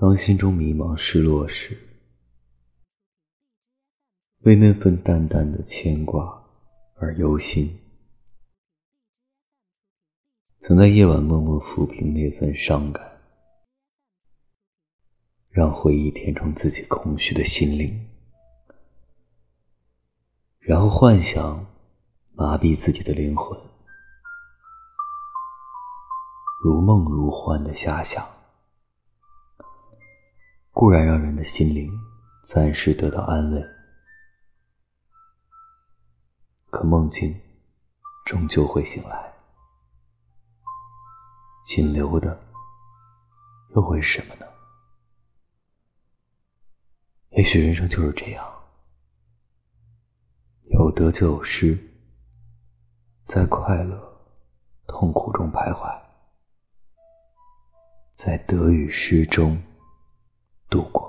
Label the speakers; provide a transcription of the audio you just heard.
Speaker 1: 当心中迷茫失落时，为那份淡淡的牵挂而忧心；曾在夜晚默默抚平那份伤感，让回忆填充自己空虚的心灵，然后幻想麻痹自己的灵魂，如梦如幻的遐想。固然让人的心灵暂时得到安慰，可梦境终究会醒来，仅留的又会是什么呢？也许人生就是这样，有得就有失，在快乐、痛苦中徘徊，在得与失中。Tuco.